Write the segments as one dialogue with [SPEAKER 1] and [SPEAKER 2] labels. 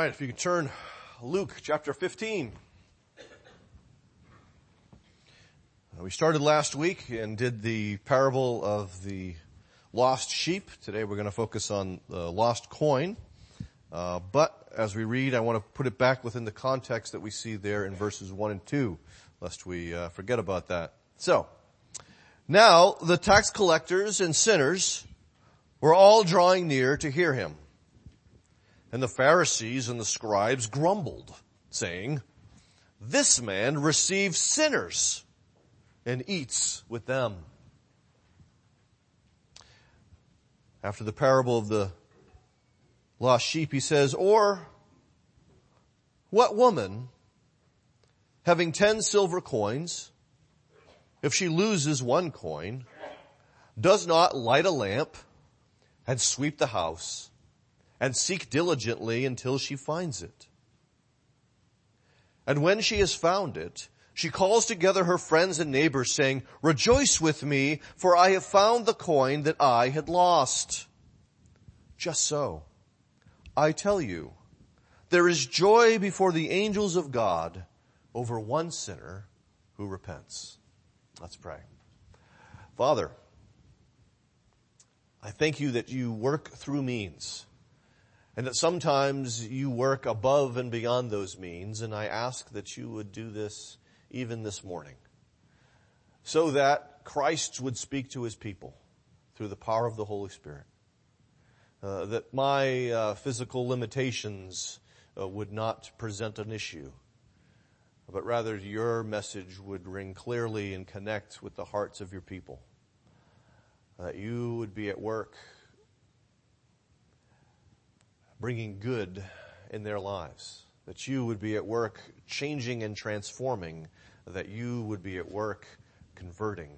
[SPEAKER 1] right, if you can turn Luke chapter 15. Uh, we started last week and did the parable of the lost sheep. Today we're going to focus on the lost coin. Uh, but as we read, I want to put it back within the context that we see there in verses 1 and 2, lest we uh, forget about that. So, now the tax collectors and sinners were all drawing near to hear him. And the Pharisees and the scribes grumbled, saying, This man receives sinners and eats with them. After the parable of the lost sheep, he says, Or what woman, having ten silver coins, if she loses one coin, does not light a lamp and sweep the house and seek diligently until she finds it. And when she has found it, she calls together her friends and neighbors saying, rejoice with me, for I have found the coin that I had lost. Just so, I tell you, there is joy before the angels of God over one sinner who repents. Let's pray. Father, I thank you that you work through means and that sometimes you work above and beyond those means, and I ask that you would do this even this morning, so that Christ would speak to his people through the power of the Holy Spirit. Uh, that my uh, physical limitations uh, would not present an issue, but rather your message would ring clearly and connect with the hearts of your people. That you would be at work bringing good in their lives. That you would be at work changing and transforming. That you would be at work converting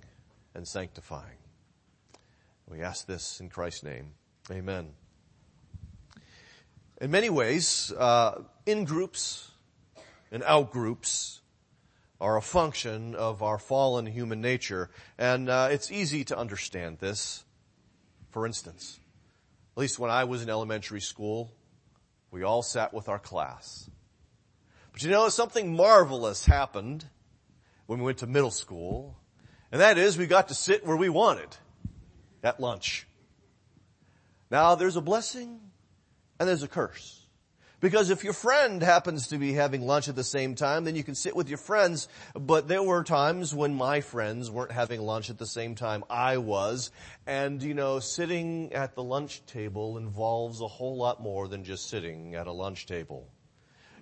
[SPEAKER 1] and sanctifying. We ask this in Christ's name. Amen. In many ways, uh, in groups and out groups are a function of our fallen human nature, and uh, it's easy to understand this. For instance, at least when I was in elementary school, we all sat with our class. But you know, something marvelous happened when we went to middle school, and that is we got to sit where we wanted at lunch. Now there's a blessing and there's a curse. Because if your friend happens to be having lunch at the same time, then you can sit with your friends. But there were times when my friends weren't having lunch at the same time I was. And you know, sitting at the lunch table involves a whole lot more than just sitting at a lunch table.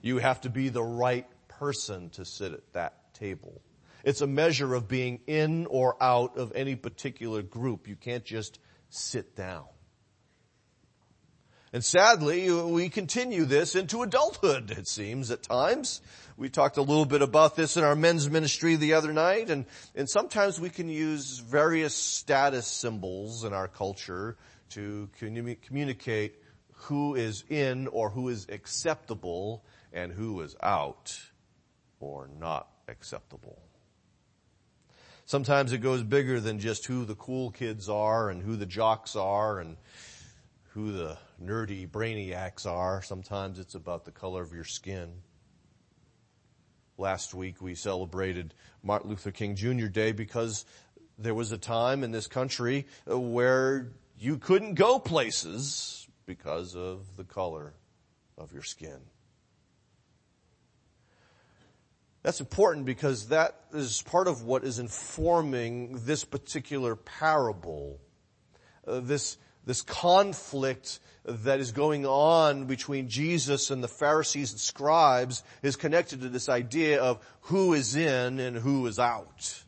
[SPEAKER 1] You have to be the right person to sit at that table. It's a measure of being in or out of any particular group. You can't just sit down. And sadly, we continue this into adulthood, it seems, at times. We talked a little bit about this in our men's ministry the other night, and, and sometimes we can use various status symbols in our culture to communicate who is in or who is acceptable and who is out or not acceptable. Sometimes it goes bigger than just who the cool kids are and who the jocks are and who the nerdy brainiacs are. Sometimes it's about the color of your skin. Last week we celebrated Martin Luther King Jr. Day because there was a time in this country where you couldn't go places because of the color of your skin. That's important because that is part of what is informing this particular parable. Uh, this this conflict that is going on between Jesus and the Pharisees and scribes is connected to this idea of who is in and who is out.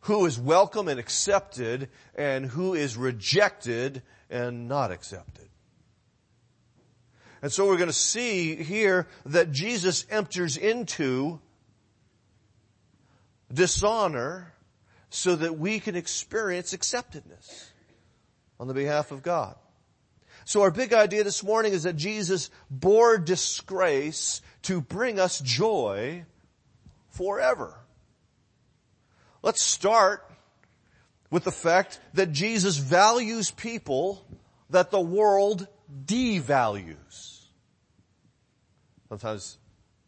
[SPEAKER 1] Who is welcome and accepted and who is rejected and not accepted. And so we're going to see here that Jesus enters into dishonor so that we can experience acceptedness on the behalf of God. So our big idea this morning is that Jesus bore disgrace to bring us joy forever. Let's start with the fact that Jesus values people that the world devalues. sometimes,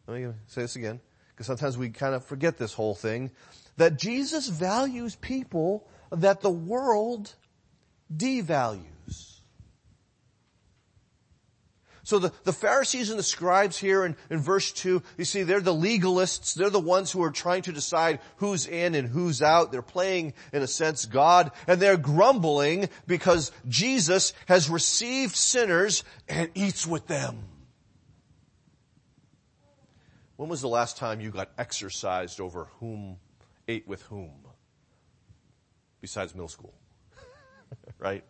[SPEAKER 1] let me say this again, because sometimes we kind of forget this whole thing, that Jesus values people that the world devalues. So the, the Pharisees and the scribes here in, in verse 2, you see, they're the legalists. They're the ones who are trying to decide who's in and who's out. They're playing, in a sense, God. And they're grumbling because Jesus has received sinners and eats with them. When was the last time you got exercised over whom ate with whom? Besides middle school. Right?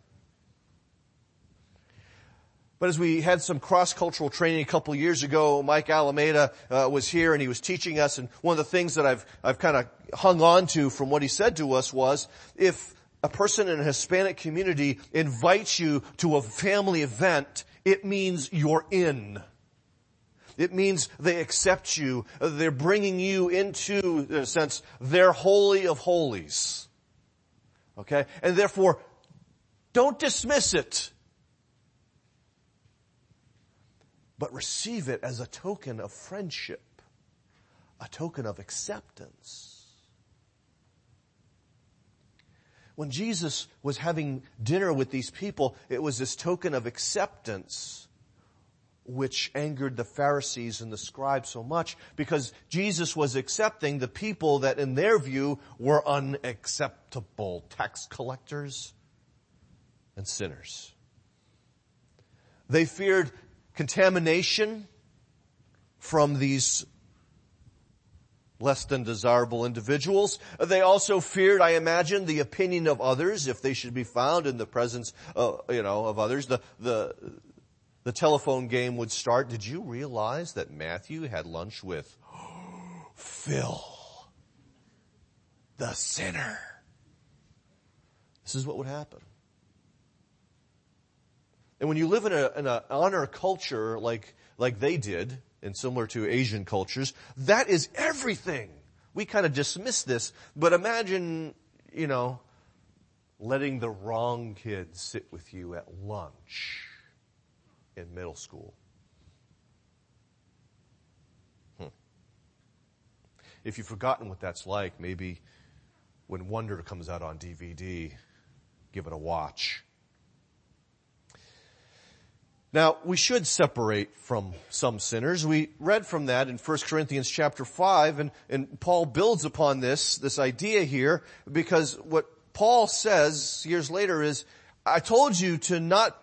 [SPEAKER 1] But as we had some cross-cultural training a couple years ago, Mike Alameda uh, was here and he was teaching us and one of the things that I've, I've kind of hung on to from what he said to us was, if a person in a Hispanic community invites you to a family event, it means you're in. It means they accept you. They're bringing you into, in a sense, their holy of holies. Okay? And therefore, don't dismiss it. but receive it as a token of friendship, a token of acceptance. When Jesus was having dinner with these people, it was this token of acceptance which angered the Pharisees and the scribes so much because Jesus was accepting the people that in their view were unacceptable tax collectors and sinners. They feared contamination from these less than desirable individuals. They also feared, I imagine, the opinion of others if they should be found in the presence, uh, you know, of others. The, the, the telephone game would start. Did you realize that Matthew had lunch with Phil, the sinner? This is what would happen. And when you live in a, in a honor culture like, like they did, and similar to Asian cultures, that is everything. We kind of dismiss this, but imagine, you know, letting the wrong kid sit with you at lunch in middle school. Hmm. If you've forgotten what that's like, maybe when Wonder comes out on DVD, give it a watch. Now, we should separate from some sinners. We read from that in 1 Corinthians chapter 5 and, and Paul builds upon this, this idea here because what Paul says years later is, I told you to not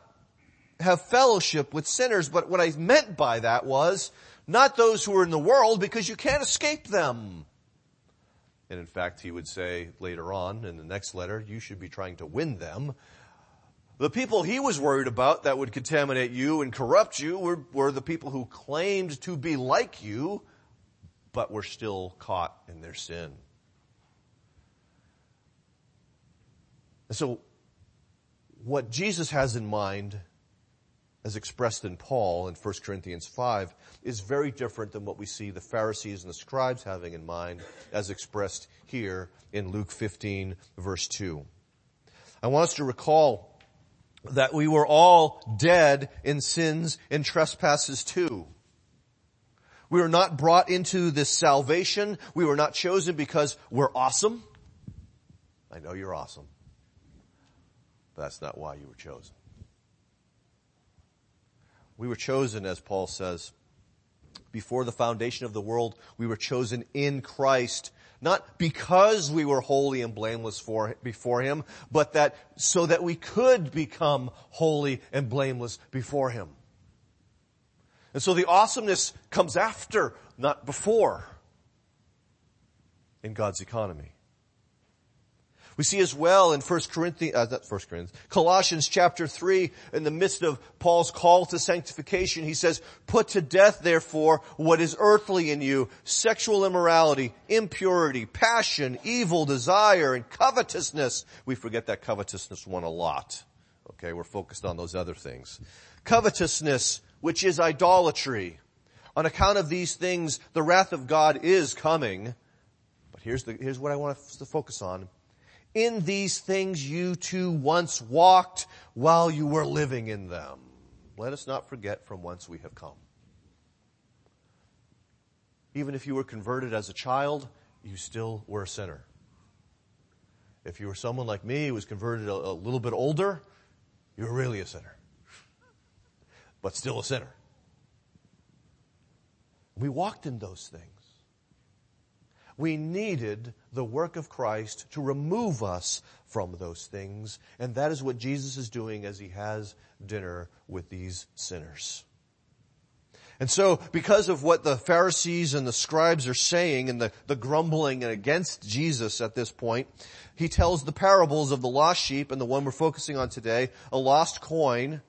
[SPEAKER 1] have fellowship with sinners, but what I meant by that was not those who are in the world because you can't escape them. And in fact, he would say later on in the next letter, you should be trying to win them the people he was worried about that would contaminate you and corrupt you were, were the people who claimed to be like you, but were still caught in their sin. And so, what Jesus has in mind, as expressed in Paul in 1 Corinthians 5, is very different than what we see the Pharisees and the scribes having in mind, as expressed here in Luke 15 verse 2. I want us to recall that we were all dead in sins and trespasses too. We were not brought into this salvation. We were not chosen because we're awesome. I know you're awesome. That's not why you were chosen. We were chosen, as Paul says, before the foundation of the world, we were chosen in Christ not because we were holy and blameless for, before Him, but that so that we could become holy and blameless before Him. And so the awesomeness comes after, not before, in God's economy. We see as well in 1 Corinthians, uh, not 1 Corinthians, Colossians chapter 3, in the midst of Paul's call to sanctification, he says, put to death therefore what is earthly in you, sexual immorality, impurity, passion, evil desire, and covetousness. We forget that covetousness one a lot. Okay, we're focused on those other things. Covetousness, which is idolatry. On account of these things, the wrath of God is coming. But here's the, here's what I want us to focus on. In these things you too once walked while you were living in them. Let us not forget from whence we have come. even if you were converted as a child, you still were a sinner. If you were someone like me who was converted a, a little bit older, you were really a sinner. But still a sinner. We walked in those things. We needed the work of Christ to remove us from those things, and that is what Jesus is doing as he has dinner with these sinners. And so, because of what the Pharisees and the scribes are saying and the, the grumbling against Jesus at this point, he tells the parables of the lost sheep and the one we're focusing on today, a lost coin,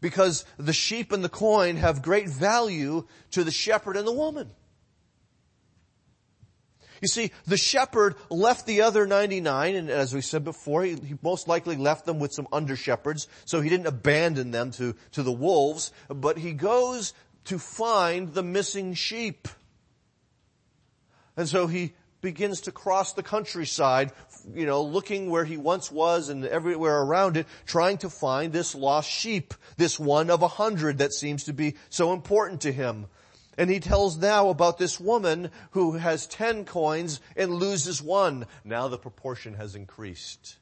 [SPEAKER 1] because the sheep and the coin have great value to the shepherd and the woman. You see, the shepherd left the other 99, and as we said before, he, he, most likely left them with some under shepherds, so he didn't abandon them to, to the wolves, but he goes to find the missing sheep. And so he begins to cross the countryside, you know, looking where he once was and everywhere around it, trying to find this lost sheep, this one of a hundred that seems to be so important to him. And he tells now about this woman who has ten coins and loses one. Now the proportion has increased.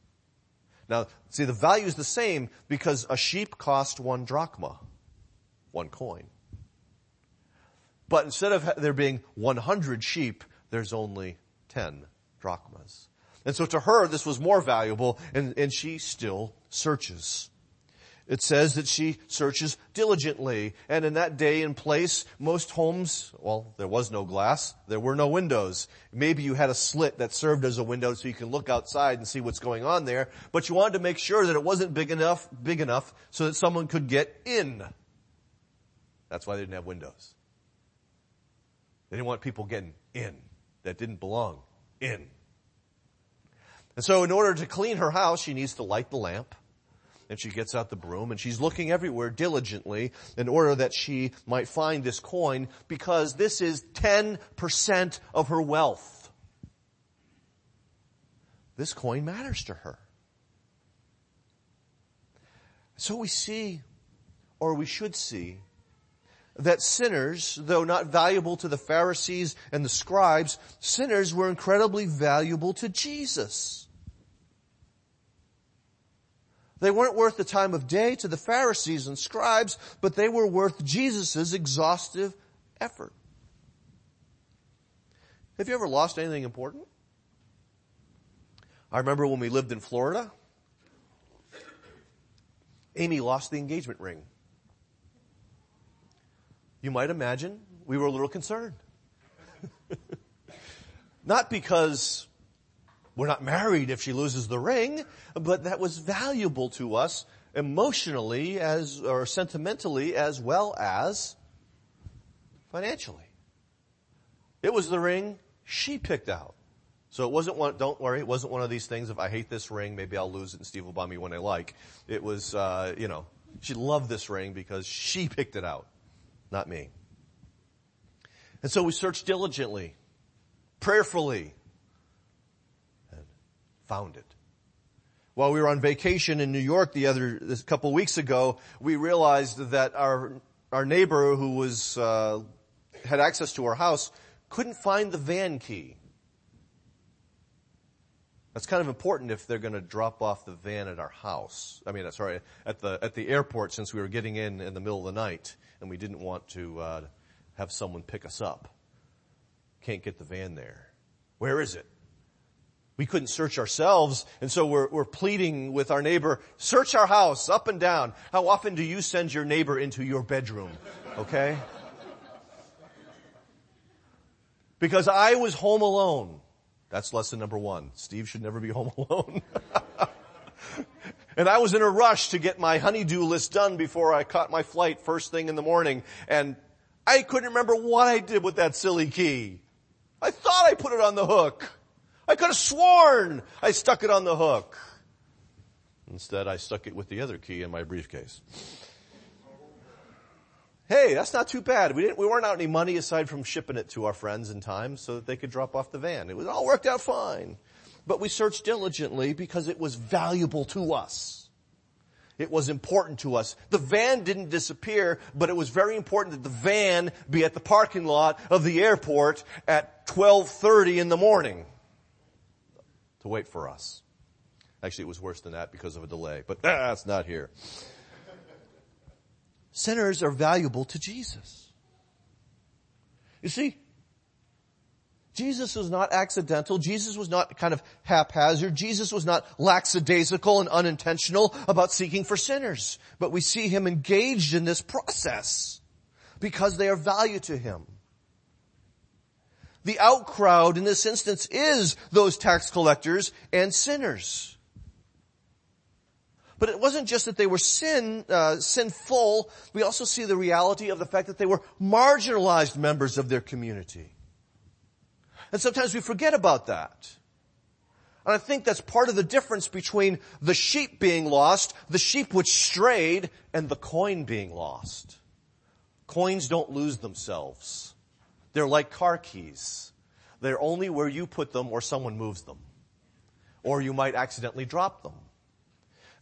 [SPEAKER 1] Now, see, the value is the same because a sheep cost one drachma, one coin. But instead of there being 100 sheep, there's only 10 drachmas. And so to her, this was more valuable and, and she still searches. It says that she searches diligently. And in that day and place, most homes, well, there was no glass. There were no windows. Maybe you had a slit that served as a window so you can look outside and see what's going on there. But you wanted to make sure that it wasn't big enough, big enough so that someone could get in. That's why they didn't have windows. They didn't want people getting in that didn't belong in. And so in order to clean her house, she needs to light the lamp and she gets out the broom and she's looking everywhere diligently in order that she might find this coin because this is 10% of her wealth. This coin matters to her. So we see, or we should see, that sinners, though not valuable to the Pharisees and the scribes, sinners were incredibly valuable to Jesus. They weren't worth the time of day to the Pharisees and scribes, but they were worth Jesus' exhaustive effort. Have you ever lost anything important? I remember when we lived in Florida, Amy lost the engagement ring. You might imagine we were a little concerned. Not because we're not married if she loses the ring, but that was valuable to us emotionally as, or sentimentally as well as financially. It was the ring she picked out. So it wasn't one, don't worry, it wasn't one of these things of I hate this ring, maybe I'll lose it and Steve will buy me one I like. It was, uh, you know, she loved this ring because she picked it out, not me. And so we searched diligently, prayerfully, found it. While we were on vacation in New York the other, a couple weeks ago, we realized that our, our neighbor who was, uh, had access to our house couldn't find the van key. That's kind of important if they're going to drop off the van at our house. I mean, sorry, at the at the airport since we were getting in in the middle of the night and we didn't want to uh, have someone pick us up. Can't get the van there. Where is it? We couldn't search ourselves, and so we're, we're pleading with our neighbor, search our house up and down. How often do you send your neighbor into your bedroom? Okay? Because I was home alone. That's lesson number one. Steve should never be home alone. and I was in a rush to get my honeydew list done before I caught my flight first thing in the morning, and I couldn't remember what I did with that silly key. I thought I put it on the hook. I could have sworn I stuck it on the hook. Instead, I stuck it with the other key in my briefcase. Hey, that's not too bad. We didn't, we weren't out any money aside from shipping it to our friends in time so that they could drop off the van. It was all worked out fine. But we searched diligently because it was valuable to us. It was important to us. The van didn't disappear, but it was very important that the van be at the parking lot of the airport at 12.30 in the morning to wait for us. Actually, it was worse than that because of a delay, but that's not here. Sinners are valuable to Jesus. You see, Jesus was not accidental. Jesus was not kind of haphazard. Jesus was not lackadaisical and unintentional about seeking for sinners. But we see him engaged in this process because they are value to him. The outcrowd in this instance is those tax collectors and sinners. But it wasn't just that they were sin, uh, sinful. We also see the reality of the fact that they were marginalized members of their community. And sometimes we forget about that. And I think that's part of the difference between the sheep being lost, the sheep which strayed, and the coin being lost. Coins don't lose themselves. They're like car keys. They're only where you put them or someone moves them. Or you might accidentally drop them.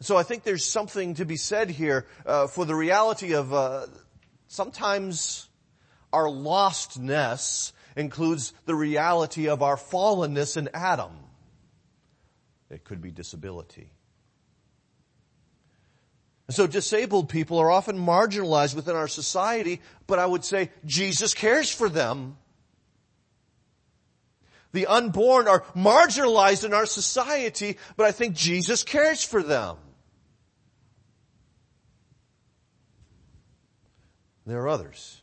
[SPEAKER 1] So I think there's something to be said here uh, for the reality of uh, sometimes our lostness includes the reality of our fallenness in Adam. It could be disability. So disabled people are often marginalized within our society, but I would say Jesus cares for them. The unborn are marginalized in our society, but I think Jesus cares for them. There are others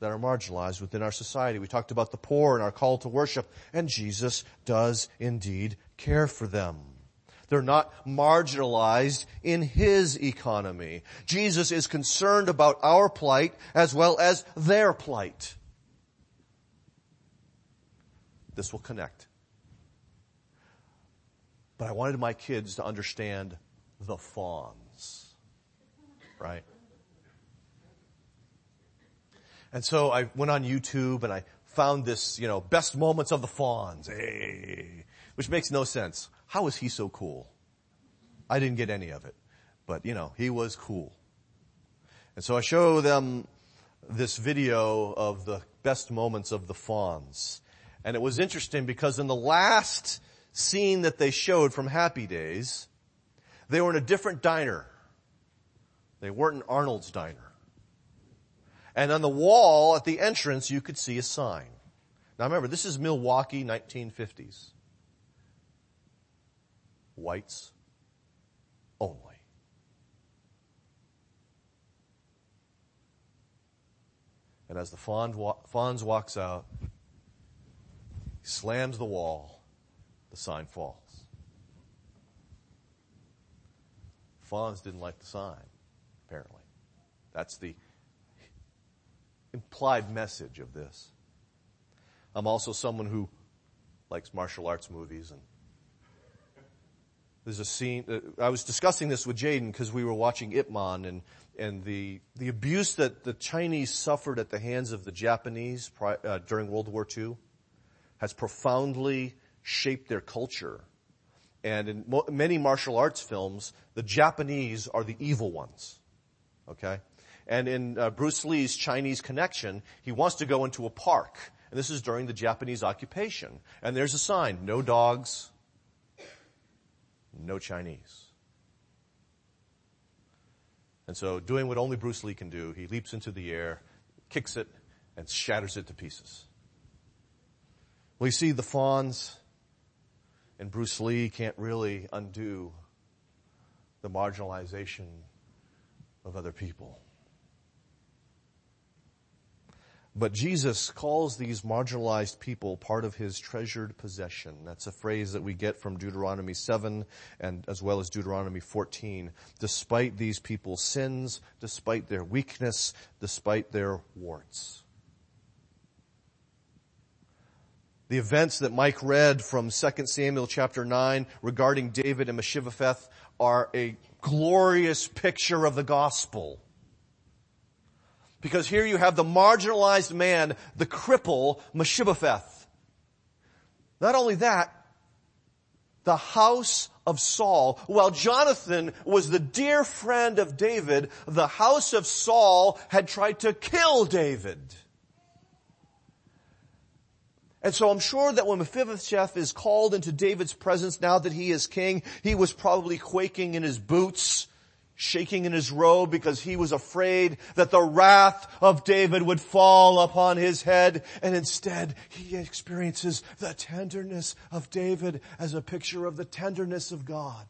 [SPEAKER 1] that are marginalized within our society. We talked about the poor and our call to worship, and Jesus does indeed care for them. They're not marginalized in His economy. Jesus is concerned about our plight as well as their plight. This will connect. But I wanted my kids to understand the Fonz. Right? And so I went on YouTube and I found this, you know, best moments of the Fonz, hey, which makes no sense. How is he so cool? I didn't get any of it, but you know, he was cool. And so I show them this video of the best moments of the Fonz. And it was interesting because in the last scene that they showed from Happy Days, they were in a different diner. They weren't in Arnold's diner. And on the wall at the entrance, you could see a sign. Now remember, this is Milwaukee, 1950s. Whites only. And as the Fonz walks out, he slams the wall, the sign falls. Fonz didn't like the sign, apparently. That's the implied message of this. I'm also someone who likes martial arts movies and there's a scene, uh, I was discussing this with Jaden because we were watching Ip Man and, and the, the abuse that the Chinese suffered at the hands of the Japanese uh, during World War II has profoundly shaped their culture. And in mo- many martial arts films, the Japanese are the evil ones. Okay? And in uh, Bruce Lee's Chinese Connection, he wants to go into a park. And this is during the Japanese occupation. And there's a sign, no dogs, no Chinese. And so doing what only Bruce Lee can do, he leaps into the air, kicks it, and shatters it to pieces. We see the Fonz, and Bruce Lee can't really undo the marginalization of other people. But Jesus calls these marginalized people part of his treasured possession. That's a phrase that we get from Deuteronomy 7 and as well as Deuteronomy 14. Despite these people's sins, despite their weakness, despite their warts. The events that Mike read from 2 Samuel chapter 9 regarding David and Mephibosheth are a glorious picture of the gospel. Because here you have the marginalized man, the cripple, Mephibosheth. Not only that, the house of Saul. While Jonathan was the dear friend of David, the house of Saul had tried to kill David. And so I'm sure that when Mephibosheth is called into David's presence now that he is king, he was probably quaking in his boots, shaking in his robe because he was afraid that the wrath of David would fall upon his head. And instead he experiences the tenderness of David as a picture of the tenderness of God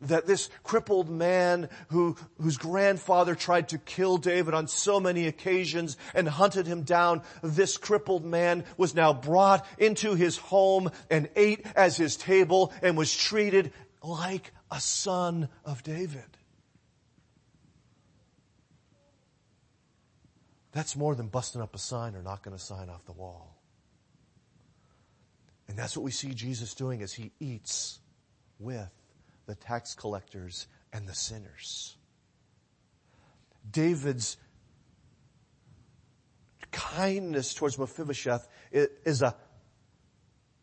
[SPEAKER 1] that this crippled man who, whose grandfather tried to kill David on so many occasions and hunted him down, this crippled man was now brought into his home and ate as his table and was treated like a son of David. That's more than busting up a sign or knocking a sign off the wall. And that's what we see Jesus doing as he eats with the tax collectors and the sinners. David's kindness towards Mephibosheth is a,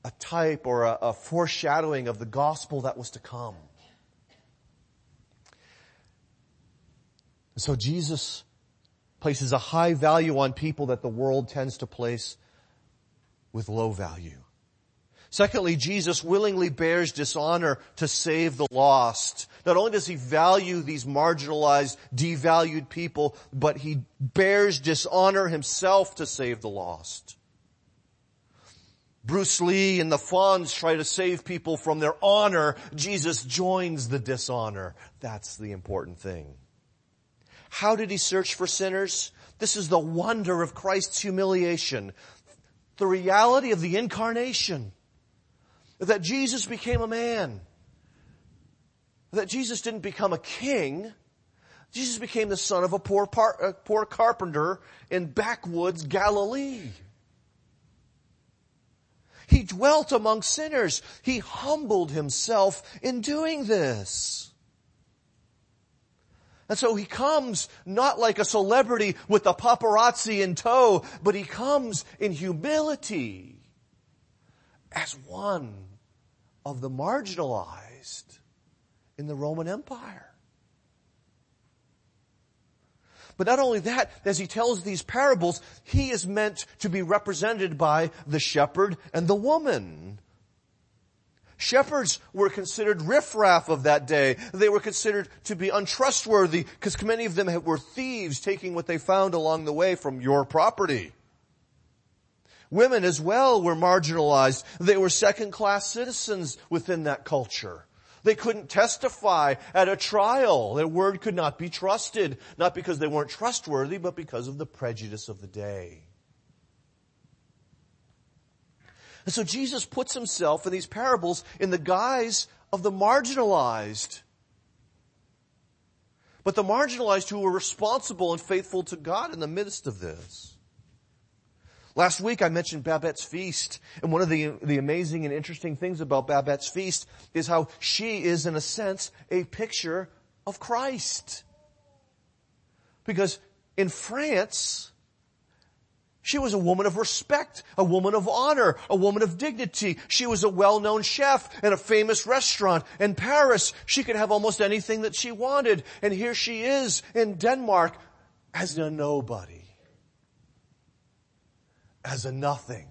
[SPEAKER 1] a type or a, a foreshadowing of the gospel that was to come. So Jesus places a high value on people that the world tends to place with low value. Secondly, Jesus willingly bears dishonor to save the lost. Not only does he value these marginalized, devalued people, but he bears dishonor himself to save the lost. Bruce Lee and the Fonz try to save people from their honor. Jesus joins the dishonor. That's the important thing. How did he search for sinners? This is the wonder of Christ's humiliation. The reality of the incarnation that Jesus became a man. That Jesus didn't become a king. Jesus became the son of a poor, par- a poor carpenter in backwoods Galilee. He dwelt among sinners. He humbled himself in doing this. And so he comes not like a celebrity with the paparazzi in tow, but he comes in humility as one of the marginalized in the Roman Empire. But not only that, as he tells these parables, he is meant to be represented by the shepherd and the woman. Shepherds were considered riffraff of that day. They were considered to be untrustworthy because many of them were thieves taking what they found along the way from your property. Women as well were marginalized. They were second class citizens within that culture. They couldn't testify at a trial. Their word could not be trusted, not because they weren't trustworthy, but because of the prejudice of the day. And so Jesus puts himself in these parables in the guise of the marginalized. But the marginalized who were responsible and faithful to God in the midst of this. Last week I mentioned Babette's feast, and one of the, the amazing and interesting things about Babette's feast is how she is in a sense a picture of Christ. Because in France, she was a woman of respect, a woman of honor, a woman of dignity. She was a well-known chef in a famous restaurant in Paris. She could have almost anything that she wanted. And here she is in Denmark as a nobody as a nothing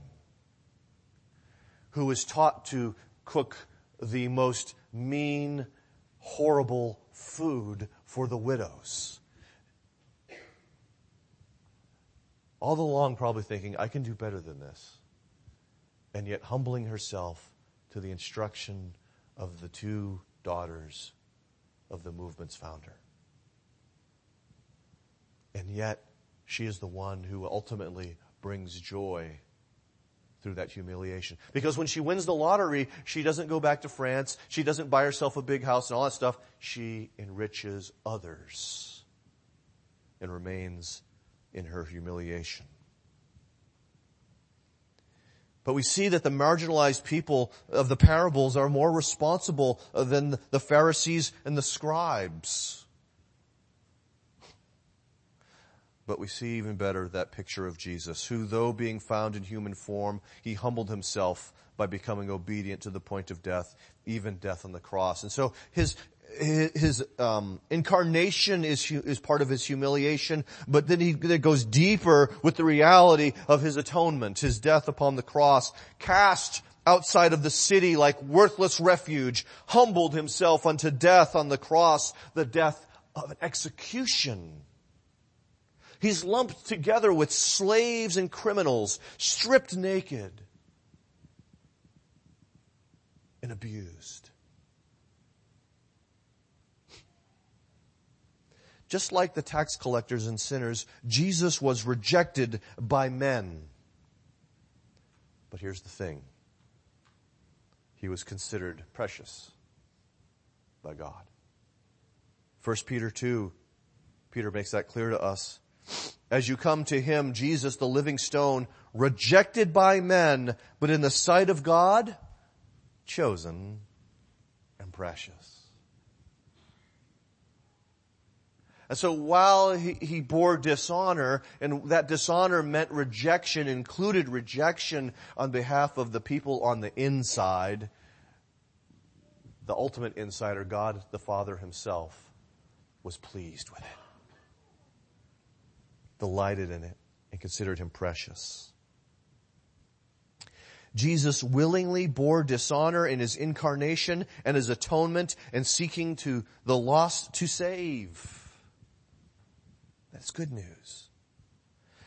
[SPEAKER 1] who is taught to cook the most mean, horrible food for the widows. All along probably thinking, I can do better than this. And yet humbling herself to the instruction of the two daughters of the movement's founder. And yet, she is the one who ultimately brings joy through that humiliation. Because when she wins the lottery, she doesn't go back to France. She doesn't buy herself a big house and all that stuff. She enriches others and remains in her humiliation. But we see that the marginalized people of the parables are more responsible than the Pharisees and the scribes. but we see even better that picture of Jesus, who though being found in human form, he humbled himself by becoming obedient to the point of death, even death on the cross. And so his, his um, incarnation is is part of his humiliation, but then he goes deeper with the reality of his atonement, his death upon the cross, cast outside of the city like worthless refuge, humbled himself unto death on the cross, the death of an execution. He's lumped together with slaves and criminals, stripped naked and abused. Just like the tax collectors and sinners, Jesus was rejected by men. But here's the thing. He was considered precious by God. 1 Peter 2, Peter makes that clear to us. As you come to Him, Jesus, the living stone, rejected by men, but in the sight of God, chosen and precious. And so while he, he bore dishonor, and that dishonor meant rejection, included rejection on behalf of the people on the inside, the ultimate insider, God the Father himself, was pleased with it, delighted in it, and considered him precious. Jesus willingly bore dishonor in his incarnation and his atonement and seeking to the lost to save. That's good news.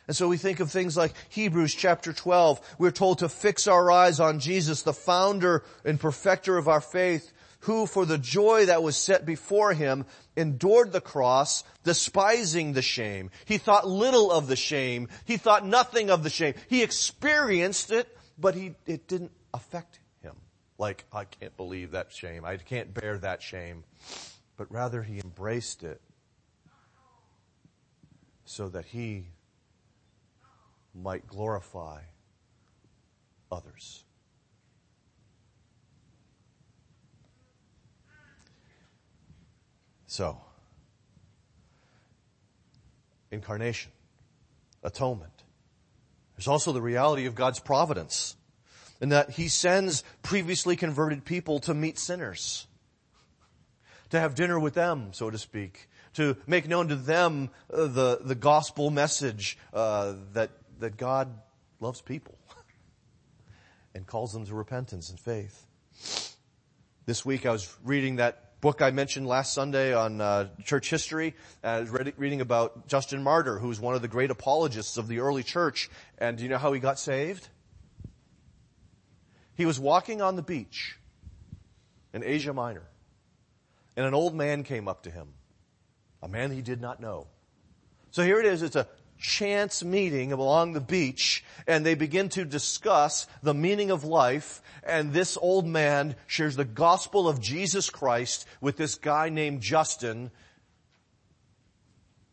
[SPEAKER 1] And so we think of things like Hebrews chapter 12. We're told to fix our eyes on Jesus, the founder and perfecter of our faith, who for the joy that was set before him endured the cross, despising the shame. He thought little of the shame. He thought nothing of the shame. He experienced it, but he, it didn't affect him. Like, I can't believe that shame. I can't bear that shame. But rather he embraced it so that he might glorify others. So, incarnation, atonement. There's also the reality of God's providence in that He sends previously converted people to meet sinners, to have dinner with them, so to speak, to make known to them uh, the, the gospel message uh, that, that God loves people and calls them to repentance and faith. This week I was reading that book I mentioned last Sunday on uh, church history. I was reading about Justin Martyr, who was one of the great apologists of the early church. And do you know how he got saved? He was walking on the beach in Asia Minor, and an old man came up to him a man he did not know. So here it is, it's a chance meeting along the beach and they begin to discuss the meaning of life and this old man shares the gospel of Jesus Christ with this guy named Justin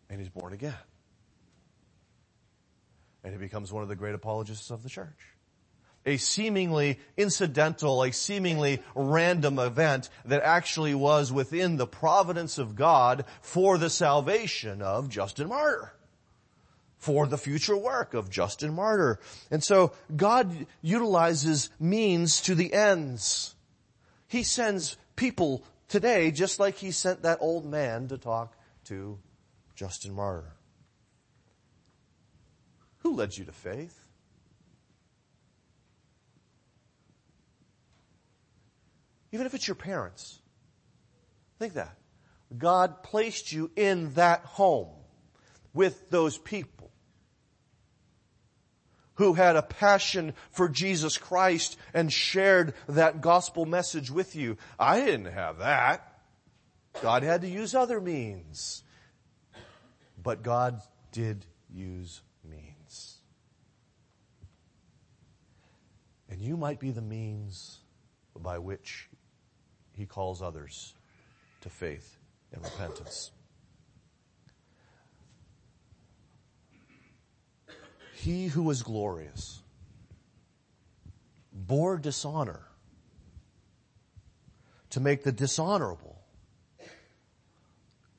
[SPEAKER 1] and he's born again. And he becomes one of the great apologists of the church a seemingly incidental, a seemingly random event that actually was within the providence of God for the salvation of Justin Martyr. For the future work of Justin Martyr. And so God utilizes means to the ends. He sends people today just like he sent that old man to talk to Justin Martyr. Who led you to faith? Even if it's your parents. Think that. God placed you in that home with those people who had a passion for Jesus Christ and shared that gospel message with you. I didn't have that. God had to use other means. But God did use means. And you might be the means by which he calls others to faith and repentance. He who was glorious bore dishonor to make the dishonorable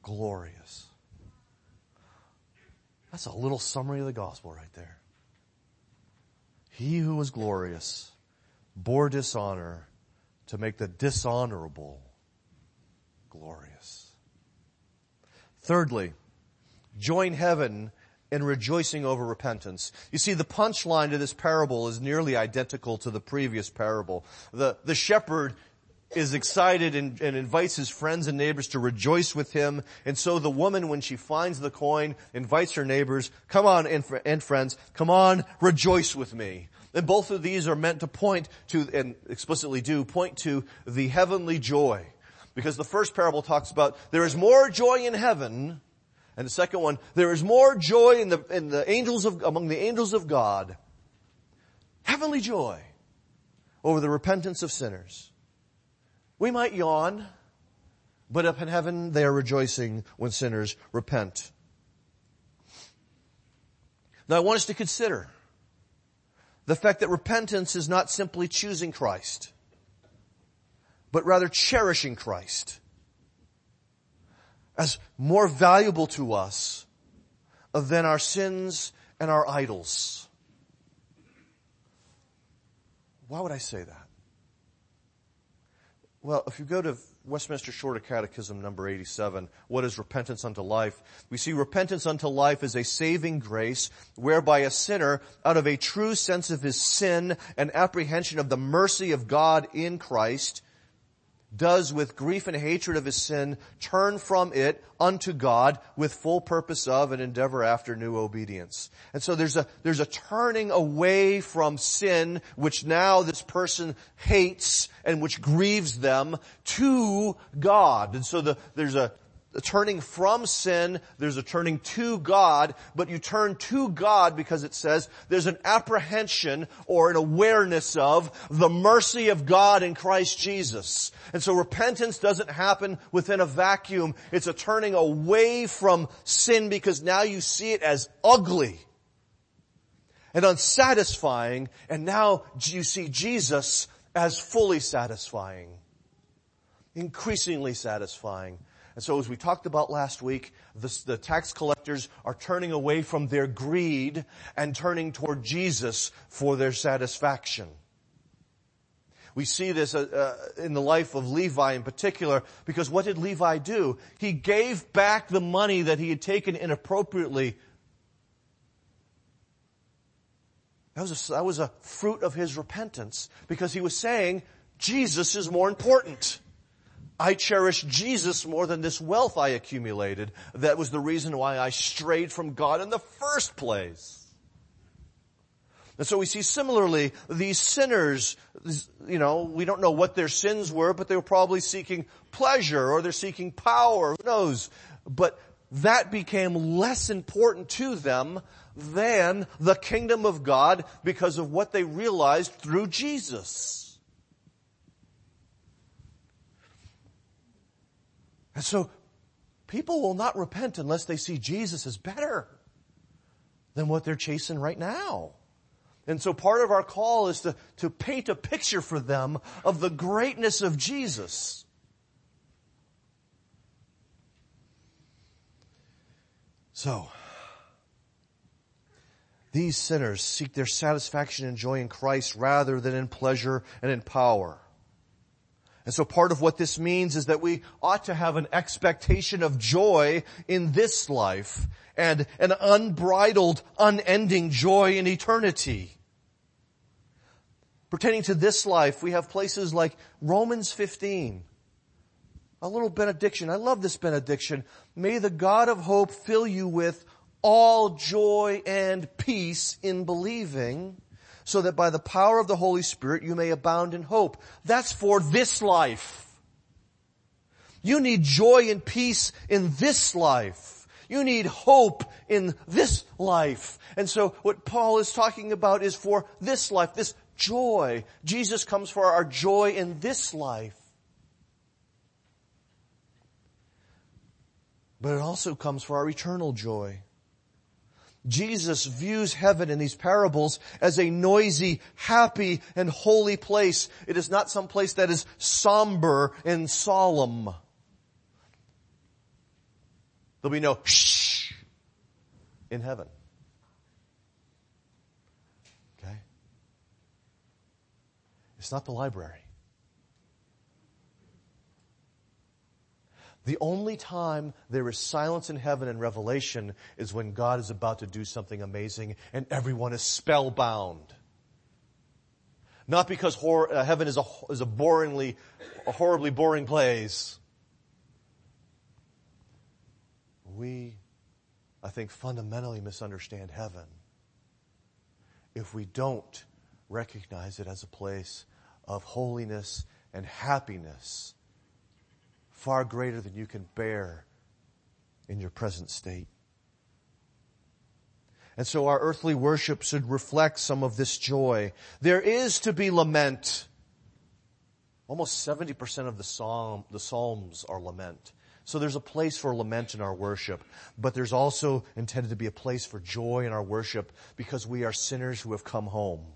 [SPEAKER 1] glorious. That's a little summary of the gospel right there. He who was glorious bore dishonor to make the dishonorable glorious. Thirdly, join heaven in rejoicing over repentance. You see, the punchline to this parable is nearly identical to the previous parable. The, the shepherd is excited and, and, invites his friends and neighbors to rejoice with him. And so the woman, when she finds the coin, invites her neighbors, come on and, and friends, come on, rejoice with me. And both of these are meant to point to, and explicitly do, point to the heavenly joy. Because the first parable talks about there is more joy in heaven, and the second one, there is more joy in the, in the angels of, among the angels of God. Heavenly joy over the repentance of sinners. We might yawn, but up in heaven they are rejoicing when sinners repent. Now I want us to consider the fact that repentance is not simply choosing Christ, but rather cherishing Christ as more valuable to us than our sins and our idols. Why would I say that? Well, if you go to Westminster Shorter Catechism number 87, what is repentance unto life? We see repentance unto life is a saving grace whereby a sinner, out of a true sense of his sin and apprehension of the mercy of God in Christ, does with grief and hatred of his sin turn from it unto God with full purpose of and endeavor after new obedience. And so there's a, there's a turning away from sin, which now this person hates and which grieves them to God. And so the, there's a, turning from sin, there's a turning to God, but you turn to God because it says there's an apprehension or an awareness of the mercy of God in Christ Jesus. And so repentance doesn't happen within a vacuum. It's a turning away from sin because now you see it as ugly and unsatisfying, and now you see Jesus as fully satisfying, increasingly satisfying. And so as we talked about last week, the, the, tax collectors are turning away from their greed and turning toward Jesus for their satisfaction. We see this uh, uh, in the life of Levi in particular because what did Levi do? He gave back the money that he had taken inappropriately. That was a, that was a fruit of his repentance because he was saying, Jesus is more important. I cherish Jesus more than this wealth I accumulated. That was the reason why I strayed from God in the first place. And so we see similarly these sinners, you know, we don't know what their sins were, but they were probably seeking pleasure or they're seeking power, who knows. But that became less important to them than the kingdom of God because of what they realized through Jesus. And so people will not repent unless they see Jesus as better than what they're chasing right now. And so part of our call is to, to paint a picture for them of the greatness of Jesus. So, these sinners seek their satisfaction and joy in Christ rather than in pleasure and in power. And so part of what this means is that we ought to have an expectation of joy in this life and an unbridled, unending joy in eternity. Pertaining to this life, we have places like Romans 15. A little benediction. I love this benediction. May the God of hope fill you with all joy and peace in believing so that by the power of the Holy Spirit you may abound in hope. That's for this life. You need joy and peace in this life. You need hope in this life. And so what Paul is talking about is for this life, this joy. Jesus comes for our joy in this life. But it also comes for our eternal joy. Jesus views heaven in these parables as a noisy, happy, and holy place. It is not some place that is somber and solemn. There'll be no shh. in heaven. Okay? It's not the library. The only time there is silence in heaven and revelation is when God is about to do something amazing and everyone is spellbound. Not because hor- uh, heaven is a, is a boringly, a horribly boring place. We, I think, fundamentally misunderstand heaven if we don't recognize it as a place of holiness and happiness far greater than you can bear in your present state. And so our earthly worship should reflect some of this joy. There is to be lament. Almost 70% of the psalm, the psalms are lament. So there's a place for lament in our worship, but there's also intended to be a place for joy in our worship because we are sinners who have come home.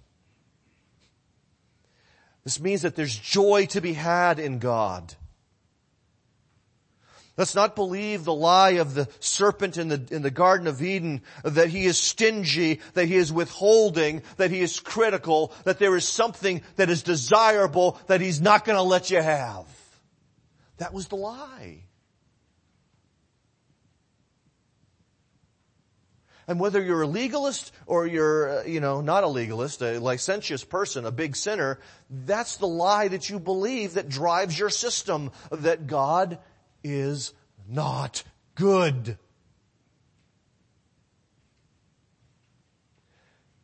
[SPEAKER 1] This means that there's joy to be had in God. Let's not believe the lie of the serpent in the, in the Garden of Eden that he is stingy, that he is withholding, that he is critical, that there is something that is desirable that he's not going to let you have. That was the lie. And whether you're a legalist or you're, uh, you know, not a legalist, a licentious person, a big sinner, that's the lie that you believe that drives your system that God is not good.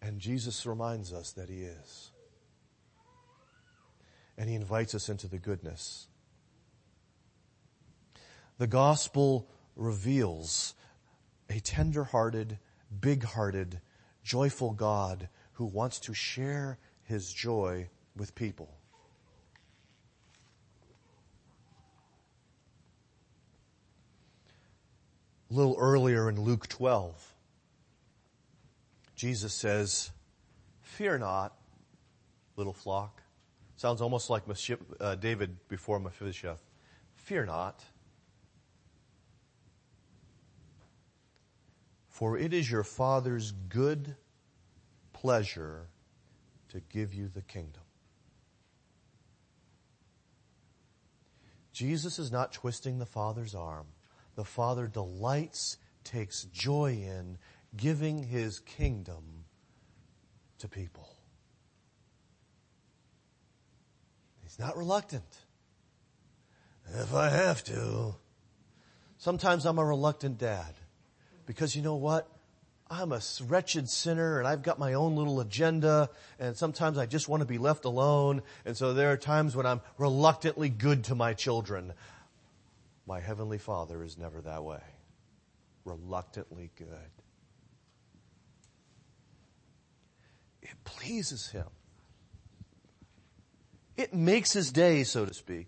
[SPEAKER 1] And Jesus reminds us that He is. And He invites us into the goodness. The gospel reveals a tender-hearted, big-hearted, joyful God who wants to share His joy with people. A little earlier in Luke 12, Jesus says, fear not, little flock. Sounds almost like uh, David before Mephibosheth. Fear not. For it is your Father's good pleasure to give you the kingdom. Jesus is not twisting the Father's arm the Father delights, takes joy in giving His kingdom to people. He's not reluctant. If I have to. Sometimes I'm a reluctant dad because you know what? I'm a wretched sinner and I've got my own little agenda and sometimes I just want to be left alone. And so there are times when I'm reluctantly good to my children. My Heavenly Father is never that way. Reluctantly good. It pleases Him. It makes His day, so to speak,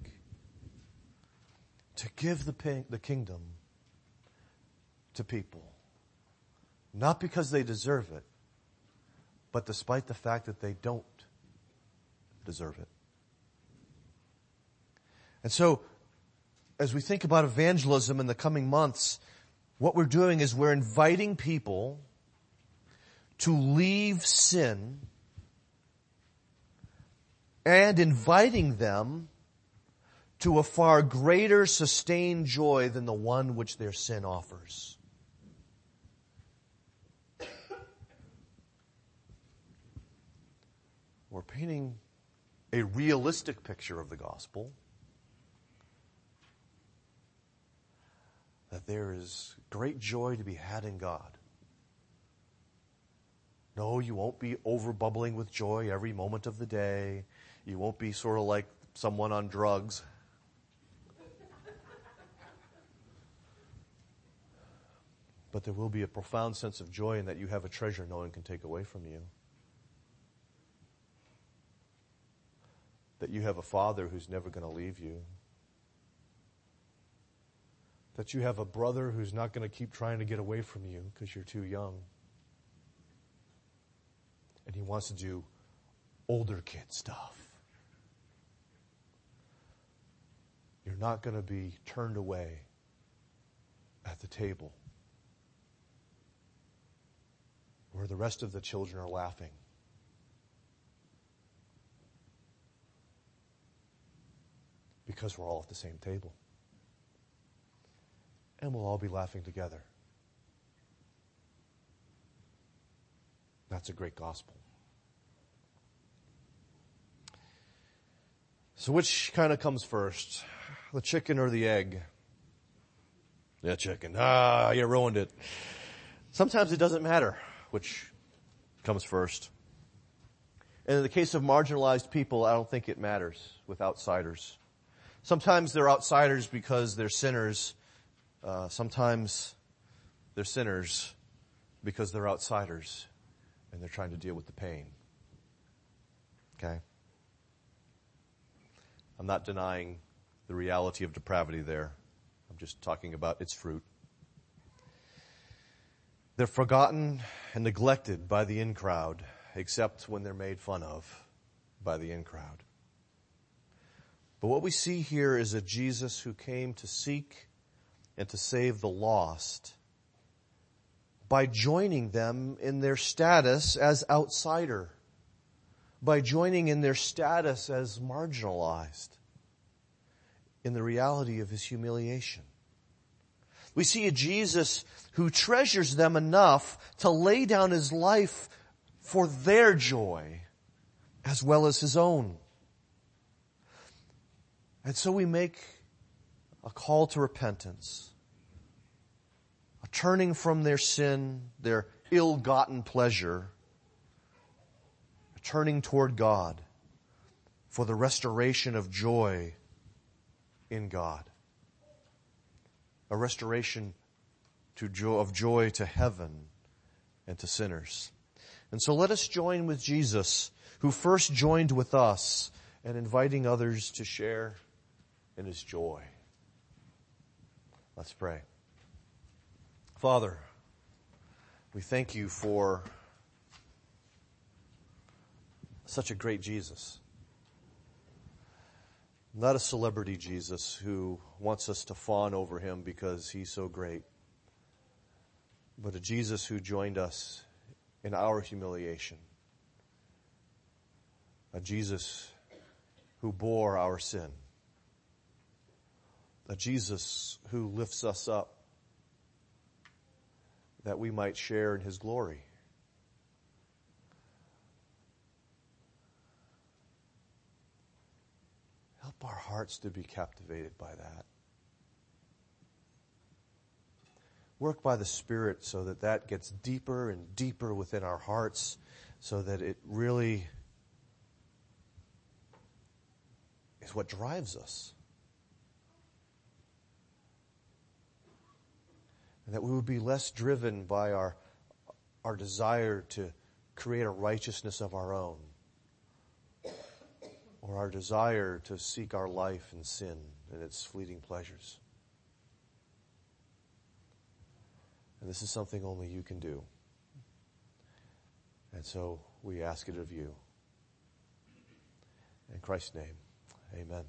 [SPEAKER 1] to give the, the kingdom to people. Not because they deserve it, but despite the fact that they don't deserve it. And so as we think about evangelism in the coming months, what we're doing is we're inviting people to leave sin and inviting them to a far greater sustained joy than the one which their sin offers. We're painting a realistic picture of the gospel that there is great joy to be had in God. No, you won't be over bubbling with joy every moment of the day. You won't be sort of like someone on drugs. But there will be a profound sense of joy in that you have a treasure no one can take away from you. That you have a father who's never going to leave you that you have a brother who's not going to keep trying to get away from you because you're too young. And he wants to do older kid stuff. You're not going to be turned away at the table. where the rest of the children are laughing. Because we're all at the same table. And we'll all be laughing together. That's a great gospel. So which kind of comes first? The chicken or the egg? Yeah, chicken. Ah, you ruined it. Sometimes it doesn't matter which comes first. And in the case of marginalized people, I don't think it matters with outsiders. Sometimes they're outsiders because they're sinners. Uh, sometimes they're sinners because they're outsiders and they're trying to deal with the pain. Okay? I'm not denying the reality of depravity there. I'm just talking about its fruit. They're forgotten and neglected by the in crowd, except when they're made fun of by the in crowd. But what we see here is a Jesus who came to seek and to save the lost by joining them in their status as outsider, by joining in their status as marginalized in the reality of his humiliation. We see a Jesus who treasures them enough to lay down his life for their joy as well as his own. And so we make a call to repentance, a turning from their sin, their ill-gotten pleasure, a turning toward God for the restoration of joy in God a restoration to joy, of joy to heaven and to sinners. And so let us join with Jesus, who first joined with us and inviting others to share in his joy. Let's pray. Father, we thank you for such a great Jesus. Not a celebrity Jesus who wants us to fawn over him because he's so great, but a Jesus who joined us in our humiliation. A Jesus who bore our sin. A Jesus who lifts us up that we might share in his glory. Help our hearts to be captivated by that. Work by the Spirit so that that gets deeper and deeper within our hearts so that it really is what drives us. And that we would be less driven by our, our desire to create a righteousness of our own or our desire to seek our life in sin and its fleeting pleasures. And this is something only you can do. And so we ask it of you. In Christ's name, amen.